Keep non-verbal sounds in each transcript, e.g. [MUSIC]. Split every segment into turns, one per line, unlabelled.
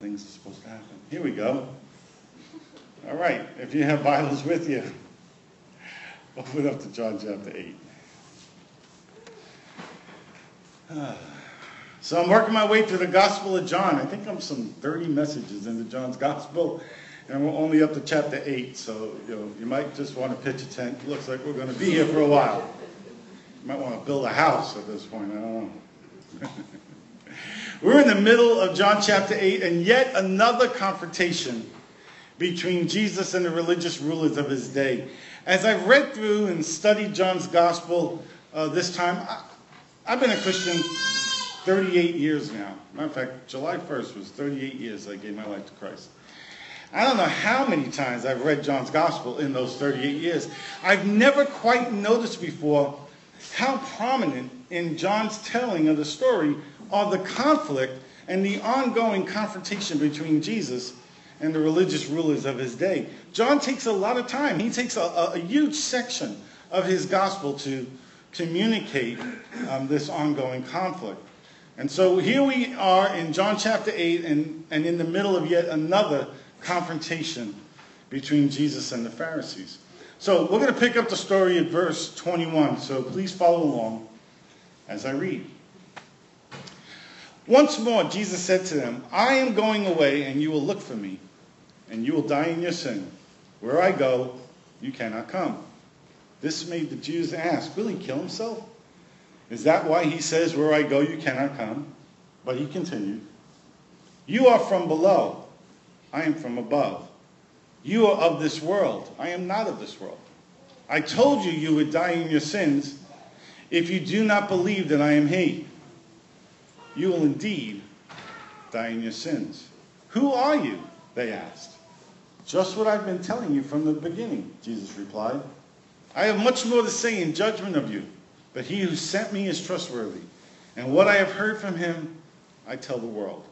things are supposed to happen. Here we go. All right, if you have Bibles with you, [LAUGHS] open up to John chapter 8. [SIGHS] So I'm working my way through the Gospel of John. I think I'm some 30 messages into John's Gospel, and we're only up to chapter 8. So you know, you might just want to pitch a tent. Looks like we're going to be here for a while. You might want to build a house at this point. I don't know. [LAUGHS] We're in the middle of John chapter 8, and yet another confrontation between Jesus and the religious rulers of his day. As I've read through and studied John's gospel uh, this time, I, I've been a Christian 38 years now. Matter of fact, July 1st was 38 years I gave my life to Christ. I don't know how many times I've read John's gospel in those 38 years. I've never quite noticed before how prominent in John's telling of the story are the conflict and the ongoing confrontation between Jesus and the religious rulers of his day. John takes a lot of time. He takes a, a, a huge section of his gospel to communicate um, this ongoing conflict. And so here we are in John chapter 8 and, and in the middle of yet another confrontation between Jesus and the Pharisees. So we're going to pick up the story at verse 21. So please follow along as I read. Once more, Jesus said to them, I am going away, and you will look for me, and you will die in your sin. Where I go, you cannot come. This made the Jews ask, Will he kill himself? Is that why he says, Where I go, you cannot come? But he continued, You are from below, I am from above. You are of this world, I am not of this world. I told you you would die in your sins if you do not believe that I am he you will indeed die in your sins. Who are you? They asked. Just what I've been telling you from the beginning, Jesus replied. I have much more to say in judgment of you, but he who sent me is trustworthy. And what I have heard from him, I tell the world.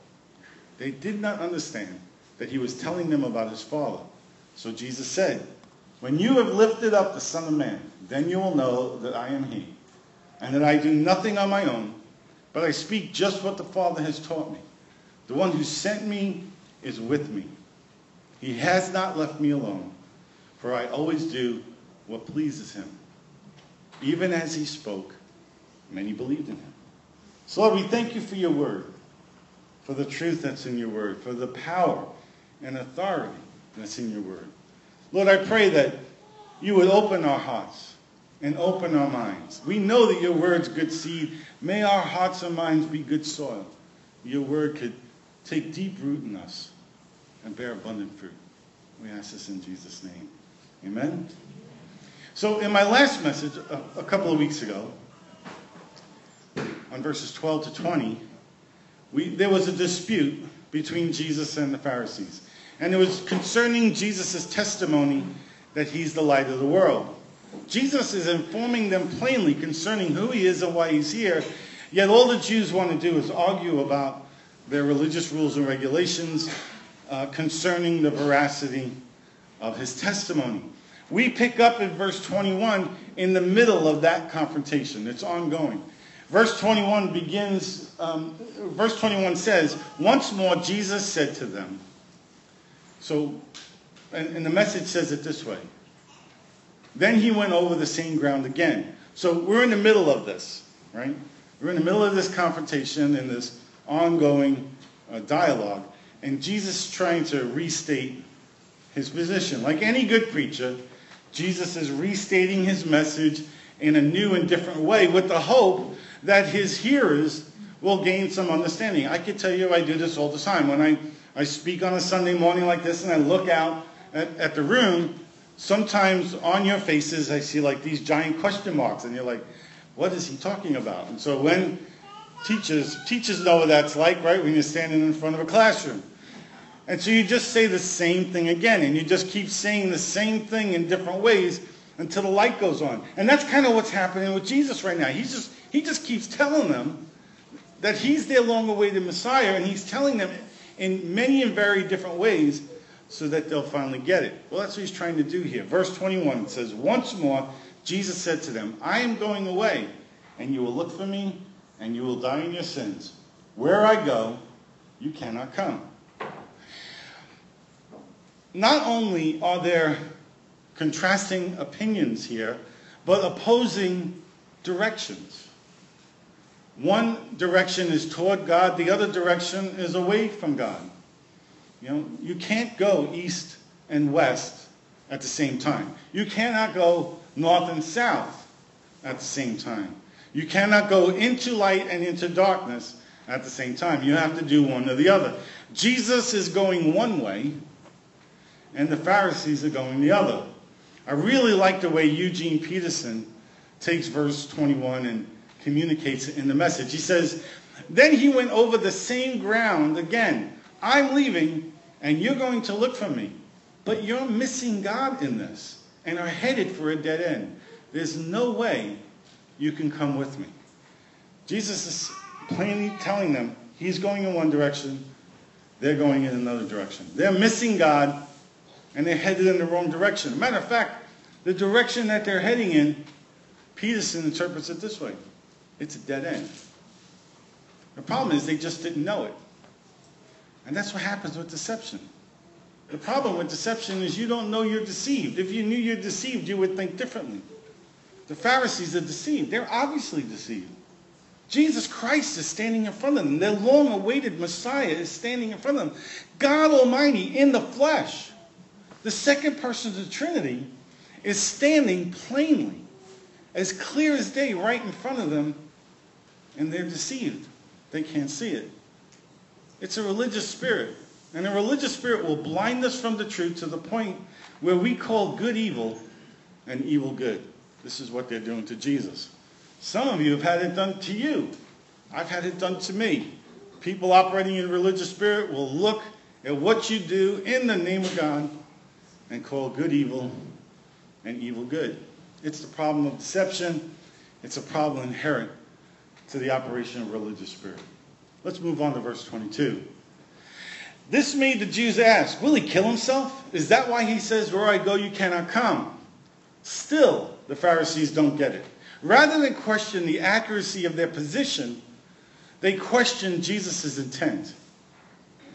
They did not understand that he was telling them about his Father. So Jesus said, When you have lifted up the Son of Man, then you will know that I am he, and that I do nothing on my own but I speak just what the Father has taught me. The one who sent me is with me. He has not left me alone, for I always do what pleases him. Even as he spoke, many believed in him. So, Lord, we thank you for your word, for the truth that's in your word, for the power and authority that's in your word. Lord, I pray that you would open our hearts and open our minds. We know that your word's good seed. May our hearts and minds be good soil. Your word could take deep root in us and bear abundant fruit. We ask this in Jesus' name. Amen. So, in my last message a, couple of weeks ago, on verses 12 to 20, we, there was a dispute between Jesus and the Pharisees. And it was concerning Jesus' testimony that he's the light of the world. Jesus is informing them plainly concerning who he is and why he's here. Yet all the Jews want to do is argue about their religious rules and regulations uh, concerning the veracity of his testimony. We pick up in verse 21 in the middle of that confrontation. It's ongoing. Verse 21 begins, um, verse 21 says, Once more Jesus said to them. So, and, and the message says it this way then he went over the same ground again. So we're in the middle of this, right? We're in the middle of this confrontation and this ongoing uh, dialogue. And Jesus is trying to restate his position. Like any good preacher, Jesus is restating his message in a new and different way with the hope that his hearers will gain some understanding. I can tell you I do this all the time. When I, I speak on a Sunday morning like this and I look out at, at the room, sometimes on your faces I see like these giant question marks, and you're like, what is he talking about? And so when teachers teachers know what that's like, right? When you're standing in front of a classroom. And so you just say the same thing again, and you just keep saying the same thing in different ways until the light goes on. And that's kind of what's happening with Jesus right now. He's just he just keeps telling them that he's their long-awaited Messiah, and he's telling them in many and very different ways so that they'll finally get it. Well, that's what he's trying to do here. Verse 21 says, Once more, Jesus said to them, I am going away, and you will look for me, and you will die in your sins. Where I go, you cannot come. not only are there contrasting opinions here, but opposing directions. One direction is toward God, the other direction is away from God. You know, you can't go east and west at the same time. You cannot go north and south at the same time. You cannot go into light and into darkness at the same time. You have to do one or the other. Jesus is going one way, and the Pharisees are going the other. I really like the way Eugene Peterson takes verse 21 and communicates it in the message. He says, Then he went over the same ground again. I'm leaving, and you're going to look for me. But you're missing God in this and are headed for a dead end. There's no way you can come with me. Jesus is plainly telling them he's going in one direction, they're going in another direction. They're missing God, and they're headed in the wrong direction. matter of fact, the direction that they're heading in, Peterson interprets it this way it's a dead end. The problem is they just didn't know it. And that's what happens with deception. The problem with deception is you don't know you're deceived. If you knew you're deceived, you would think differently. The Pharisees are deceived. They're obviously deceived. Jesus Christ is standing in front of them. Their long awaited Messiah is standing in front of them. God Almighty in the flesh, the second person of the Trinity, is standing plainly, as clear as day, right in front of them, and they're deceived. They can't see it. It's a religious spirit. And a religious spirit will blind us from the truth to the point where we call good evil and evil good. This is what they're doing to Jesus. Some of you have had it done to you. I've had it done to me. People operating in religious spirit will look at what you do in the name of God and call good evil and evil good. It's the problem of deception. It's a problem inherent to the operation of religious spirit. Let's move on to verse 22. This made the Jews ask, Will he kill himself? Is that why he says, Where I go, you cannot come? Still, the Pharisees don't get it. Rather than question the accuracy of their position, they question Jesus' intent.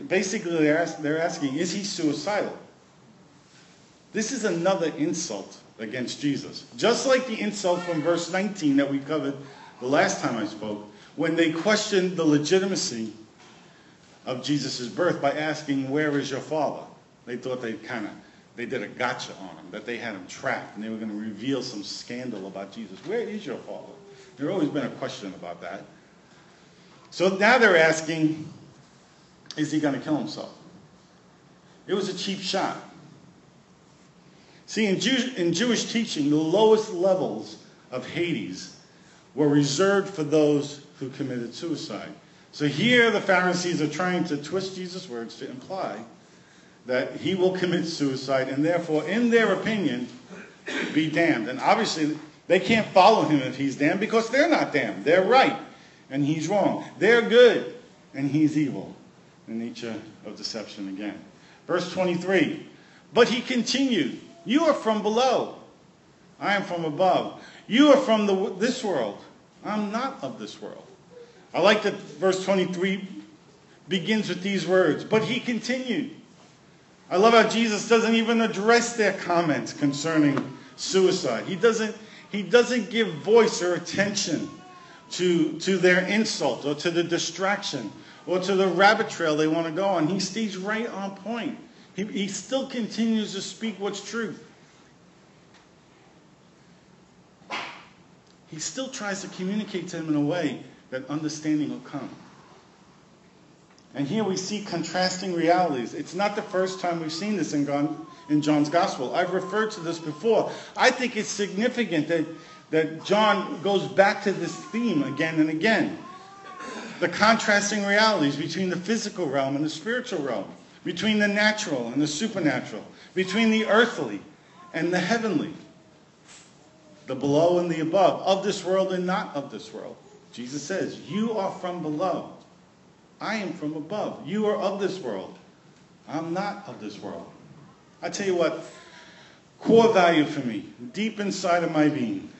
Basically, they're, they're asking, Is he suicidal? This is another insult against Jesus. Just like the insult from verse 19 that we covered the last time I spoke, when they questioned the legitimacy of Jesus' birth by asking, Where is your father? They thought they kind of they did a gotcha on him, that they had him trapped and they were going to reveal some scandal about Jesus. Where is your father? There's always been a question about that. So now they're asking, is he going to kill himself? It was a cheap shot. See, in, Jew- in Jewish teaching, the lowest levels of Hades were reserved for those who committed suicide. So here the Pharisees are trying to twist Jesus' words to imply that he will commit suicide and therefore, in their opinion, be damned. And obviously, they can't follow him if he's damned because they're not damned. They're right and he's wrong. They're good and he's evil. The nature of deception again. Verse 23 But he continued, You are from below, I am from above. You are from the, this world, I'm not of this world. I like that verse 23 begins with these words, but he continued. I love how Jesus doesn't even address their comments concerning suicide. He doesn't, he doesn't give voice or attention to, to their insult or to the distraction or to the rabbit trail they want to go on. He stays right on point. He, he still continues to speak what's true. He still tries to communicate to them in a way that understanding will come. And here we see contrasting realities. It's not the first time we've seen this in, John's gospel. I've referred to this before. I think it's significant that, that John goes back to this theme again and again. The contrasting realities between the physical realm and the spiritual realm, between the natural and the supernatural, between the earthly and the heavenly, the below and the above, of this world and not of this world. Jesus says, You are from below. I am from above. You are of this world. I'm not of this world. I tell you what, core value for me, deep inside of my being,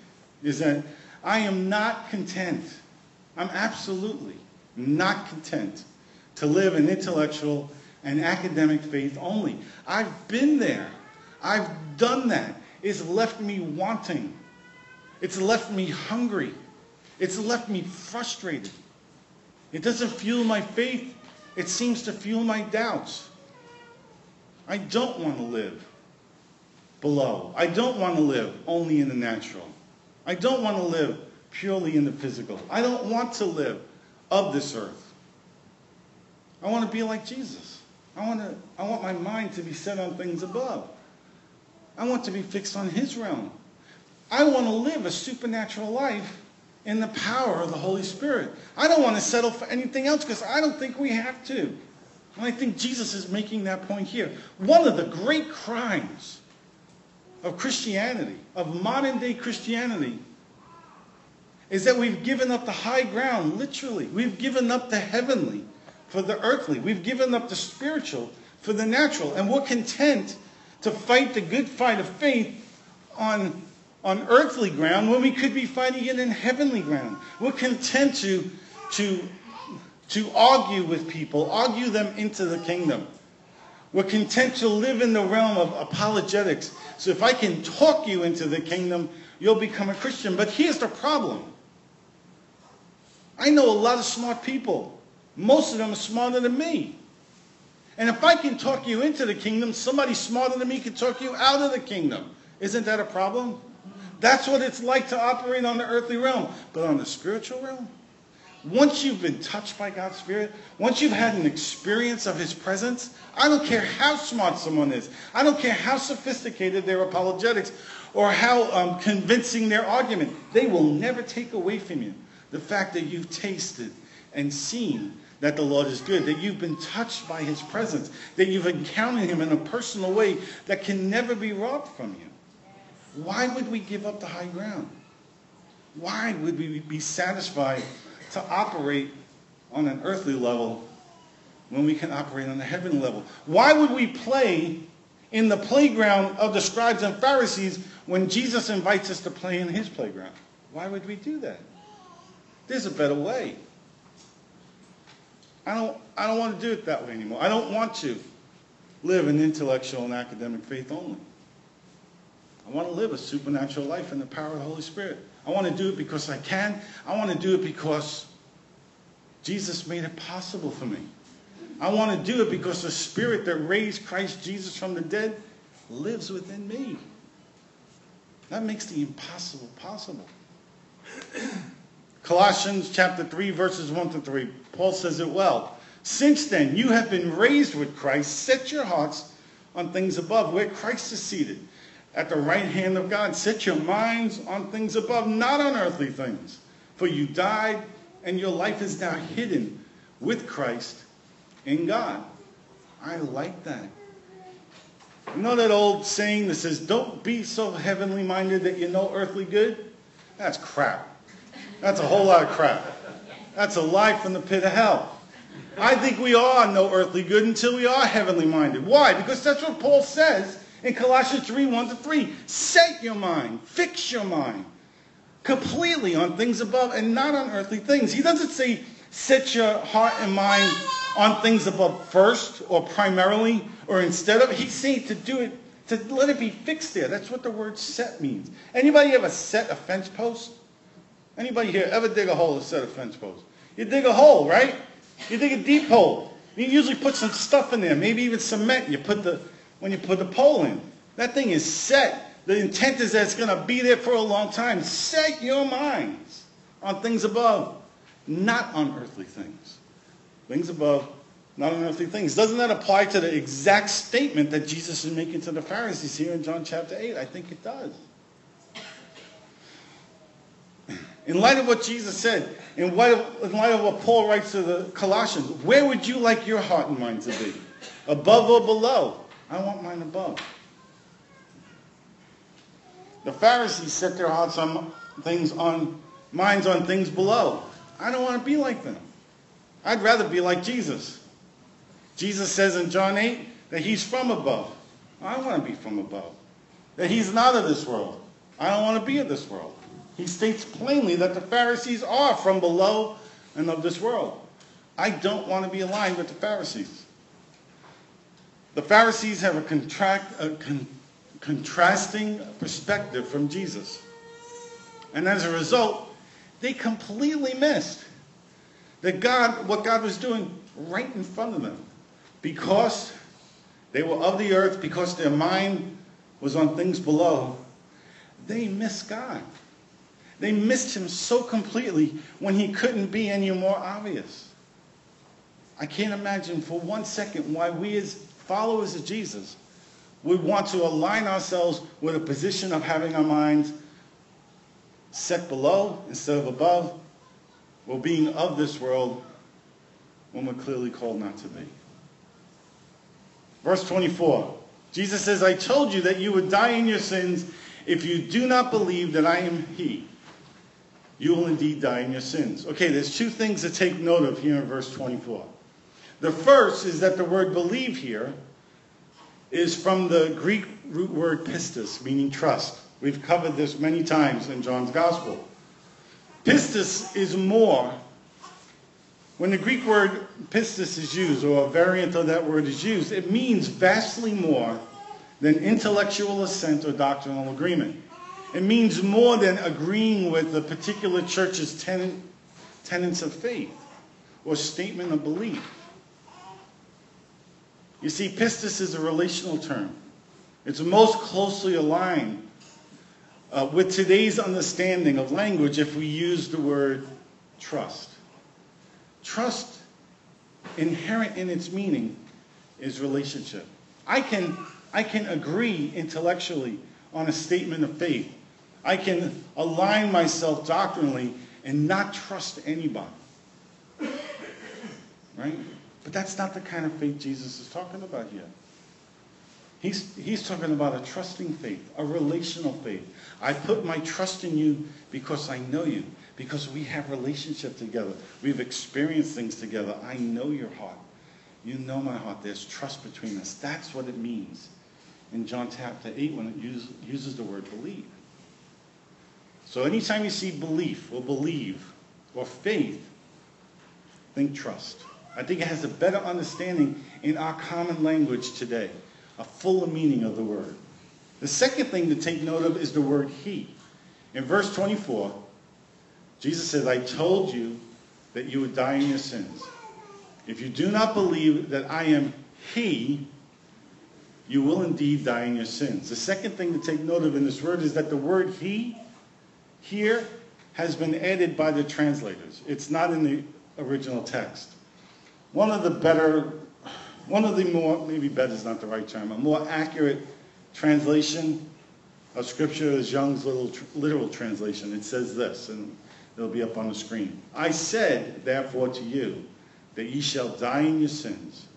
is that I am not content. I'm absolutely not content to live an intellectual, and academic faith only. I've been there. I've done that. It's left me wanting. It's left me hungry. It's left me frustrated. It doesn't fuel my faith. It seems to fuel my doubts. I don't want to live below. I don't want to live only in the natural. I don't want to live purely in the physical. I don't want to live of this earth. I want to be like Jesus. I want, to, I want my mind to be set on things above. I want to be fixed on his realm. I want to live a supernatural life in the power of the Holy Spirit. I don't want to settle for anything else because I don't think we have to. And I think Jesus is making that point here. One of the great crimes of Christianity, of modern day Christianity, is that we've given up the high ground, literally. We've given up the heavenly for the earthly. We've given up the spiritual for the natural. And we're content to fight the good fight of faith on, on earthly ground when we could be fighting it in heavenly ground. We're content to, to, to argue with people, argue them into the kingdom. We're content to live in the realm of apologetics. So if I can talk you into the kingdom, you'll become a Christian. But here's the problem. I know a lot of smart people. Most of them are smarter than me. And if I can talk you into the kingdom, somebody smarter than me can talk you out of the kingdom. Isn't that a problem? That's what it's like to operate on the earthly realm. But on the spiritual realm, once you've been touched by God's Spirit, once you've had an experience of His presence, I don't care how smart someone is. I don't care how sophisticated their apologetics or how um, convincing their argument. They will never take away from you the fact that you've tasted and seen that the Lord is good, that you've been touched by His presence, that you've encountered Him in a personal way that can never be robbed from you. Why would we give up the high ground? Why would we be satisfied to operate on an earthly level when we can operate on a heavenly level? Why would we play in the playground of the scribes and Pharisees when Jesus invites us to play in His playground? Why would we do that? There's a better way. I don't, I don't want to do it that way anymore. I don't want to live an intellectual and academic faith only. I want to live a supernatural life in the power of the Holy Spirit. I want to do it because I can. I want to do it because Jesus made it possible for me. I want to do it because the Spirit that raised Christ Jesus from the dead lives within me. That makes the impossible possible. [CLEARS THROAT] Colossians chapter 3, verses 1 to 3. Paul says it well. Since then, you have been raised with Christ. Set your hearts on things above, where Christ is seated at the right hand of God. Set your minds on things above, not on earthly things. For you died, and your life is now hidden with Christ in God. I like that. You know that old saying that says, don't be so heavenly minded that you know earthly good? That's crap. That's a whole lot of crap. That's a lie from the pit of hell. I think we are no earthly good until we are heavenly minded. Why? Because that's what Paul says in Colossians 3 1 to 3. Set your mind, fix your mind completely on things above and not on earthly things. He doesn't say set your heart and mind on things above first or primarily or instead of. He's saying to do it, to let it be fixed there. That's what the word set means. Anybody ever set a fence post? Anybody here ever dig a hole to set a fence post? You dig a hole, right? You dig a deep hole. You usually put some stuff in there, maybe even cement. You put the when you put the pole in. That thing is set. The intent is that it's going to be there for a long time. Set your minds on things above, not on earthly things. Things above, not on earthly things. Doesn't that apply to the exact statement that Jesus is making to the Pharisees here in John chapter 8? I think it does. In light of what Jesus said, in light, of, in light of what Paul writes to the Colossians, where would you like your heart and mind to be? Above or below? I want mine above. The Pharisees set their hearts on things on minds on things below. I don't want to be like them. I'd rather be like Jesus. Jesus says in John 8 that he's from above. I want to be from above. That he's not of this world. I don't want to be of this world. He states plainly that the Pharisees are from below and of this world. I don't want to be aligned with the Pharisees. The Pharisees have a, contract, a con, contrasting perspective from Jesus. And as a result, they completely missed that God, what God was doing right in front of them. Because they were of the earth, because their mind was on things below, they missed God. They missed him so completely when he couldn't be any more obvious. I can't imagine for one second why we as followers of Jesus we want to align ourselves with a position of having our minds set below instead of above, or being of this world when we're clearly called not to be. Verse 24 Jesus says, I told you that you would die in your sins if you do not believe that I am He. You will indeed die in your sins. Okay, there's two things to take note of here in verse 24. The first is that the word believe here is from the Greek root word pistis, meaning trust. We've covered this many times in John's Gospel. Pistis is more when the Greek word pistis is used, or a variant of that word is used, it means vastly more than intellectual assent or doctrinal agreement. It means more than agreeing with the particular church's tenant, tenets of faith or statement of belief. You see, pistis is a relational term. It's most closely aligned uh, with today's understanding of language if we use the word trust. Trust, inherent in its meaning, is relationship. I can, I can agree intellectually on a statement of faith. I can align myself doctrinally and not trust anybody. Right? But that's not the kind of faith Jesus is talking about here. He's, he's talking about a trusting faith, a relational faith. I put my trust in you because I know you because we have relationship together. We've experienced things together. I know your heart. You know my heart. There's trust between us. That's what it means in John chapter 8 when it use, uses the word believe. So anytime you see belief or believe or faith, think trust. I think it has a better understanding in our common language today, a fuller meaning of the word. The second thing to take note of is the word he. In verse 24, Jesus says, I told you that you would die in your sins. If you do not believe that I am He, you will indeed die in your sins. The second thing to take note of in this word is that the word He here has been added by the translators. It's not in the original text. One of the better, one of the more, maybe better is not the right term, a more accurate translation of Scripture is Young's little, literal translation. It says this, and It'll be up on the screen. I said, therefore, to you, that ye shall die in your sins.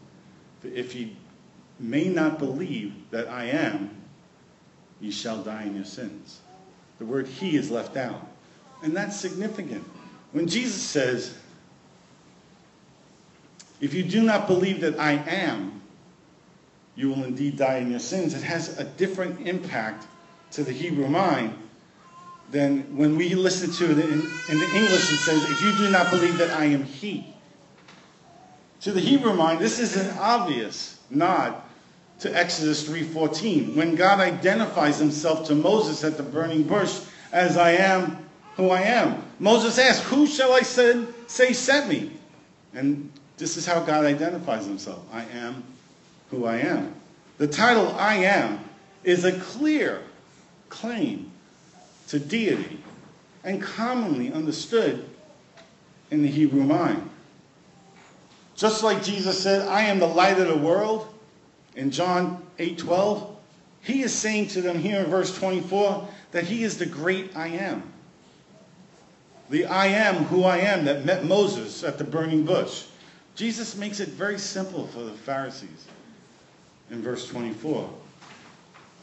If ye may not believe that I am, ye shall die in your sins. The word he is left out. And that's significant. When Jesus says, if you do not believe that I am, you will indeed die in your sins, it has a different impact to the Hebrew mind than when we listen to it in, in the English it says, if you do not believe that I am he. To the Hebrew mind, this is an obvious nod to Exodus 3.14, when God identifies himself to Moses at the burning bush as I am who I am. Moses asked, who shall I say, say sent me? And this is how God identifies himself. I am who I am. The title I am is a clear claim to deity and commonly understood in the Hebrew mind. Just like Jesus said, I am the light of the world in John 8:12, he is saying to them here in verse 24 that he is the great I am. The I am who I am that met Moses at the burning bush. Jesus makes it very simple for the Pharisees in verse 24.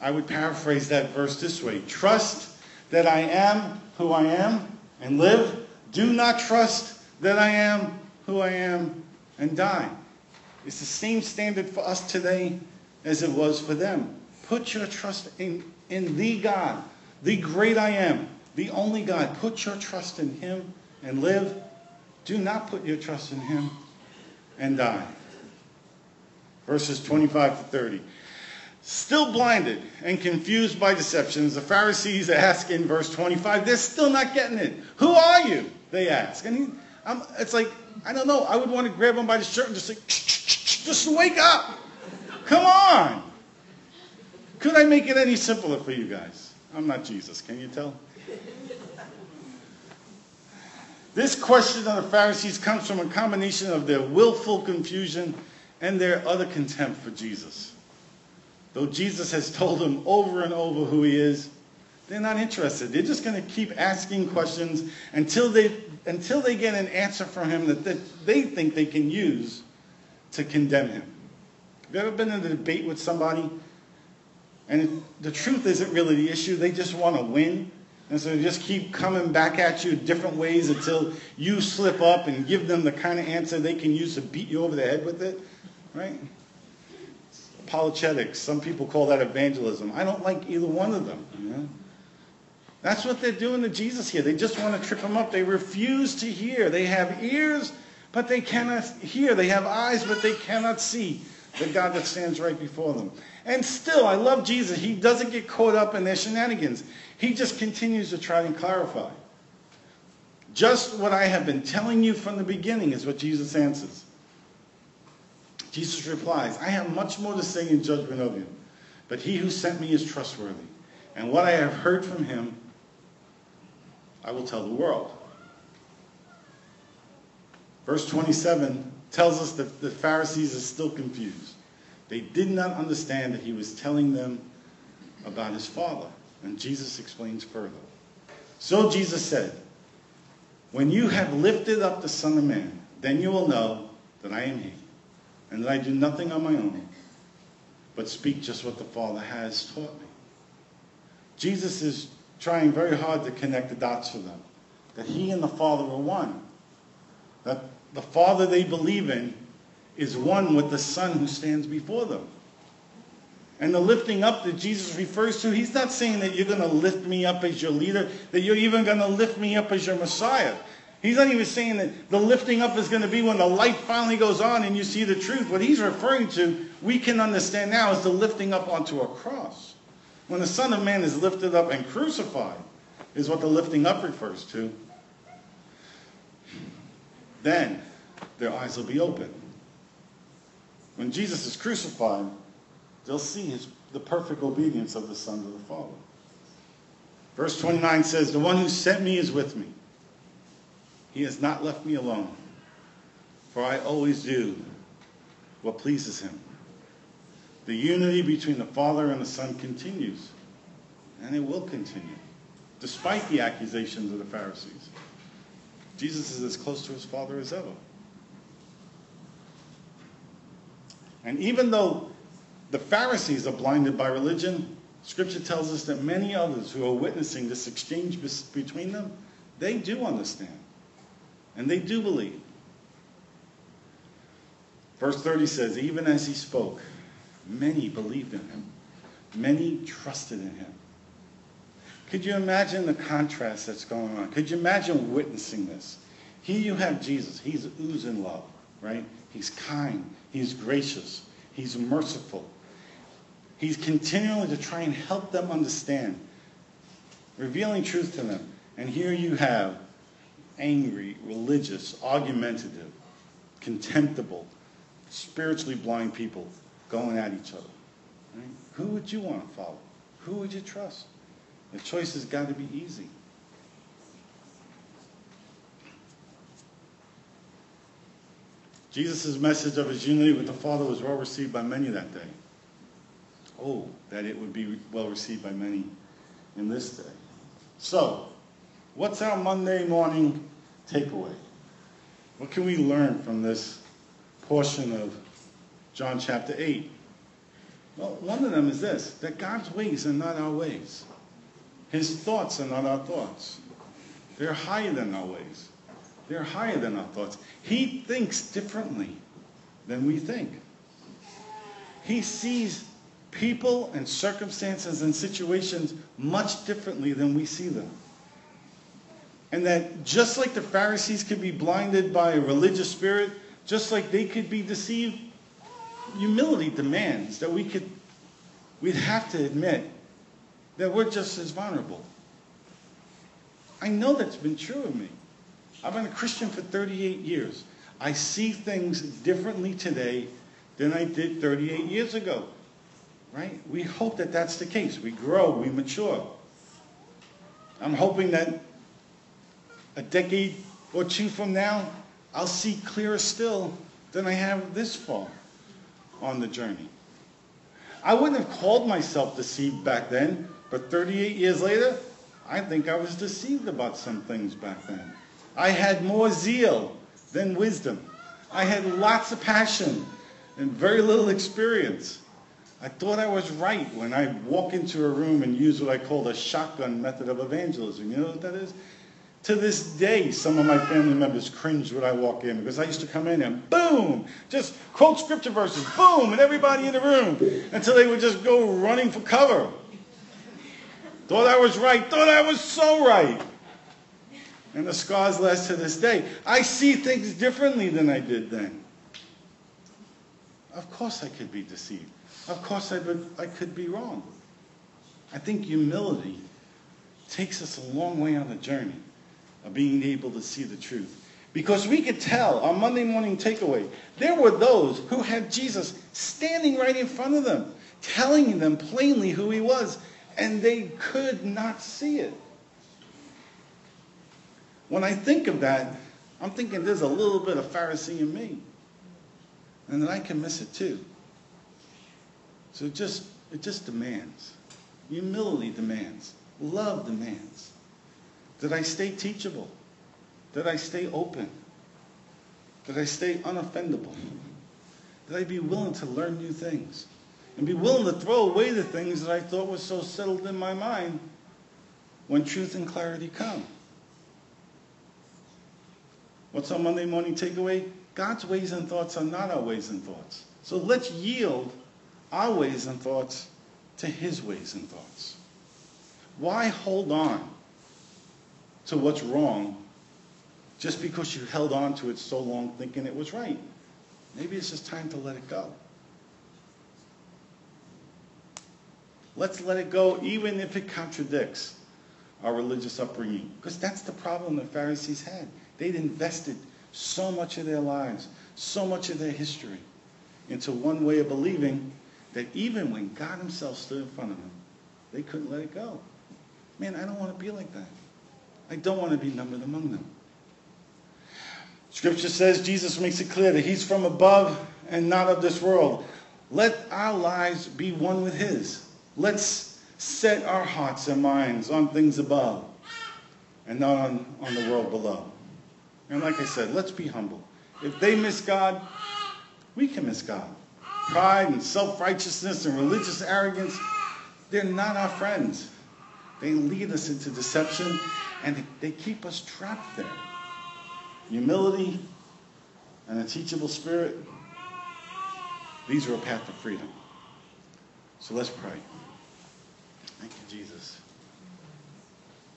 I would paraphrase that verse this way Trust that I am who I am and live. Do not trust that I am who I am and die. It's the same standard for us today as it was for them. Put your trust in, in the God, the great I am, the only God. Put your trust in him and live. Do not put your trust in him and die. verses 25 to 30. Still blinded and confused by deceptions, the Pharisees ask in verse 25, they're still not getting it. Who are you? They ask. And he, it's like, I don't know, I would want to grab him by the shirt and just say, just wake up. Come on. Could I make it any simpler for you guys? I'm not Jesus, can you tell? This question of the Pharisees comes from a combination of their willful confusion and their utter contempt for Jesus. Though Jesus has told them over and over who he is, they're not interested. They're just going to keep asking questions until they, until they get an answer from him that, that they think they can use to condemn him. Have you ever been in a debate with somebody and the truth isn't really the issue? They just want to win. And so they just keep coming back at you different ways until you slip up and give them the kind of answer they can use to beat you over the head with it. Right? Apologetics. Some people call that evangelism. I don't like either one of them. You know? That's what they're doing to Jesus here. They just want to trip him up. They refuse to hear. They have ears, but they cannot hear. They have eyes, but they cannot see the God that stands right before them. And still, I love Jesus. He doesn't get caught up in their shenanigans. He just continues to try and clarify. Just what I have been telling you from the beginning is what Jesus answers. Jesus replies, I have much more to say in judgment of you, but he who sent me is trustworthy. And what I have heard from him, I will tell the world. Verse 27 tells us that the Pharisees are still confused. They did not understand that he was telling them about his Father. And Jesus explains further. So Jesus said, When you have lifted up the Son of Man, then you will know that I am he, and that I do nothing on my own, but speak just what the Father has taught me. Jesus is trying very hard to connect the dots for them, that he and the Father are one, that the Father they believe in is one with the Son who stands before them. And the lifting up that Jesus refers to, he's not saying that you're going to lift me up as your leader, that you're even going to lift me up as your Messiah. He's not even saying that the lifting up is going to be when the light finally goes on and you see the truth. What he's referring to, we can understand now, is the lifting up onto a cross. When the Son of Man is lifted up and crucified, is what the lifting up refers to. Then their eyes will be open. When Jesus is crucified, they'll see his, the perfect obedience of the Son to the Father. Verse 29 says, The one who sent me is with me. He has not left me alone, for I always do what pleases him. The unity between the Father and the Son continues, and it will continue, despite the accusations of the Pharisees. Jesus is as close to his Father as ever. And even though the Pharisees are blinded by religion, Scripture tells us that many others who are witnessing this exchange between them, they do understand. And they do believe. Verse 30 says, Even as he spoke, many believed in him. Many trusted in him. Could you imagine the contrast that's going on? Could you imagine witnessing this? Here you have Jesus. He's oozing love, right? He's kind. He's gracious. He's merciful. He's continually to try and help them understand, revealing truth to them. And here you have angry, religious, argumentative, contemptible, spiritually blind people going at each other. Right? Who would you want to follow? Who would you trust? The choice has got to be easy. Jesus' message of his unity with the Father was well received by many that day. Oh, that it would be well received by many in this day. So, what's our Monday morning takeaway? What can we learn from this portion of John chapter 8? Well, one of them is this that God's ways are not our ways, His thoughts are not our thoughts. They're higher than our ways. They're higher than our thoughts. He thinks differently than we think. He sees people and circumstances and situations much differently than we see them. And that just like the Pharisees could be blinded by a religious spirit, just like they could be deceived, humility demands that we could, we'd have to admit that we're just as vulnerable. I know that's been true of me. I've been a Christian for 38 years. I see things differently today than I did 38 years ago. Right? We hope that that's the case. We grow, we mature. I'm hoping that a decade or two from now, I'll see clearer still than I have this far on the journey. I wouldn't have called myself deceived back then, but 38 years later, I think I was deceived about some things back then. I had more zeal than wisdom. I had lots of passion and very little experience. I thought I was right when I walk into a room and use what I call the shotgun method of evangelism. You know what that is? To this day, some of my family members cringe when I walk in because I used to come in and boom, just quote scripture verses, boom, and everybody in the room until they would just go running for cover. Thought I was right, thought I was so right. And the scars last to this day. I see things differently than I did then. Of course I could be deceived. Of course I, would, I could be wrong. I think humility takes us a long way on the journey of being able to see the truth. Because we could tell on Monday morning takeaway, there were those who had Jesus standing right in front of them, telling them plainly who he was, and they could not see it. When I think of that, I'm thinking there's a little bit of Pharisee in me. And that I can miss it too. So it just, it just demands. Humility demands. Love demands. That I stay teachable. That I stay open. That I stay unoffendable. That I be willing to learn new things. And be willing to throw away the things that I thought were so settled in my mind when truth and clarity come. What's our Monday morning takeaway? God's ways and thoughts are not our ways and thoughts. So let's yield our ways and thoughts to his ways and thoughts. Why hold on to what's wrong just because you held on to it so long thinking it was right? Maybe it's just time to let it go. Let's let it go even if it contradicts our religious upbringing. Because that's the problem the Pharisees had. They'd invested so much of their lives, so much of their history into one way of believing that even when God himself stood in front of them, they couldn't let it go. Man, I don't want to be like that. I don't want to be numbered among them. Scripture says Jesus makes it clear that he's from above and not of this world. Let our lives be one with his. Let's set our hearts and minds on things above and not on, on the world below. And like I said, let's be humble. If they miss God, we can miss God. Pride and self-righteousness and religious arrogance, they're not our friends. They lead us into deception and they keep us trapped there. Humility and a teachable spirit, these are a path to freedom. So let's pray. Thank you, Jesus.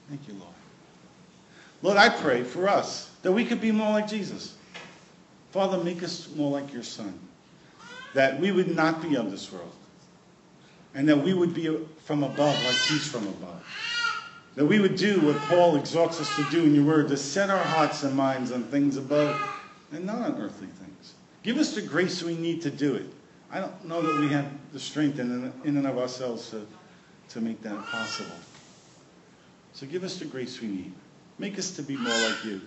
Thank you, Lord. Lord, I pray for us that we could be more like Jesus. Father, make us more like your Son. That we would not be of this world. And that we would be from above like he's from above. That we would do what Paul exhorts us to do in your word, to set our hearts and minds on things above and not on earthly things. Give us the grace we need to do it. I don't know that we have the strength in, in and of ourselves to, to make that possible. So give us the grace we need. Make us to be more like you.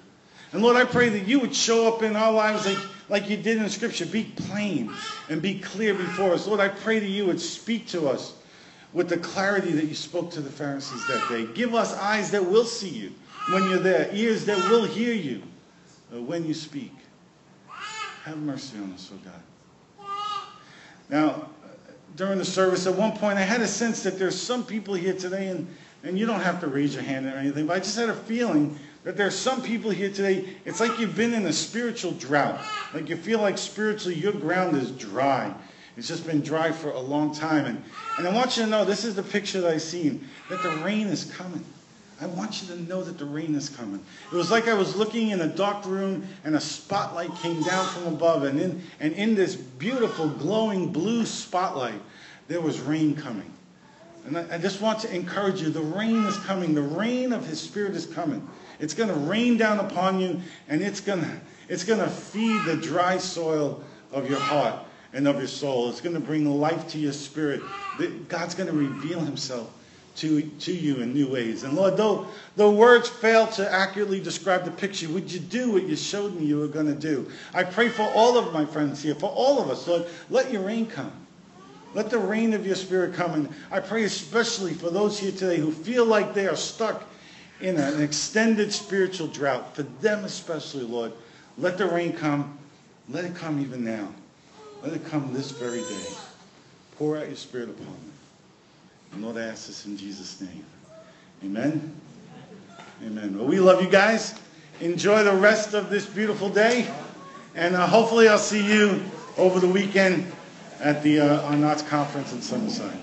And Lord, I pray that you would show up in our lives like, like you did in Scripture. Be plain and be clear before us. Lord, I pray that you would speak to us with the clarity that you spoke to the Pharisees that day. Give us eyes that will see you when you're there, ears that will hear you uh, when you speak. Have mercy on us, oh God. Now, during the service, at one point, I had a sense that there's some people here today, and, and you don't have to raise your hand or anything, but I just had a feeling that there's some people here today, it's like you've been in a spiritual drought. Like you feel like spiritually your ground is dry. It's just been dry for a long time. And, and I want you to know, this is the picture that I've seen, that the rain is coming. I want you to know that the rain is coming. It was like I was looking in a dark room and a spotlight came down from above, and in, and in this beautiful, glowing blue spotlight, there was rain coming. And I, I just want to encourage you the rain is coming. The rain of His Spirit is coming. It's going to rain down upon you, and it's going to, it's going to feed the dry soil of your heart and of your soul. It's going to bring life to your spirit. God's going to reveal Himself to, to you in new ways. And Lord, though, the words fail to accurately describe the picture, would you do what you showed me you were going to do? I pray for all of my friends here, for all of us, Lord, let your rain come. Let the rain of your spirit come. And I pray especially for those here today who feel like they are stuck in an extended spiritual drought. For them especially, Lord, let the rain come. Let it come even now. Let it come this very day. Pour out your spirit upon them. And Lord, I ask this in Jesus' name. Amen. Amen. Well, we love you guys. Enjoy the rest of this beautiful day. And uh, hopefully I'll see you over the weekend at the uh, Arnott's conference in Sunnyside.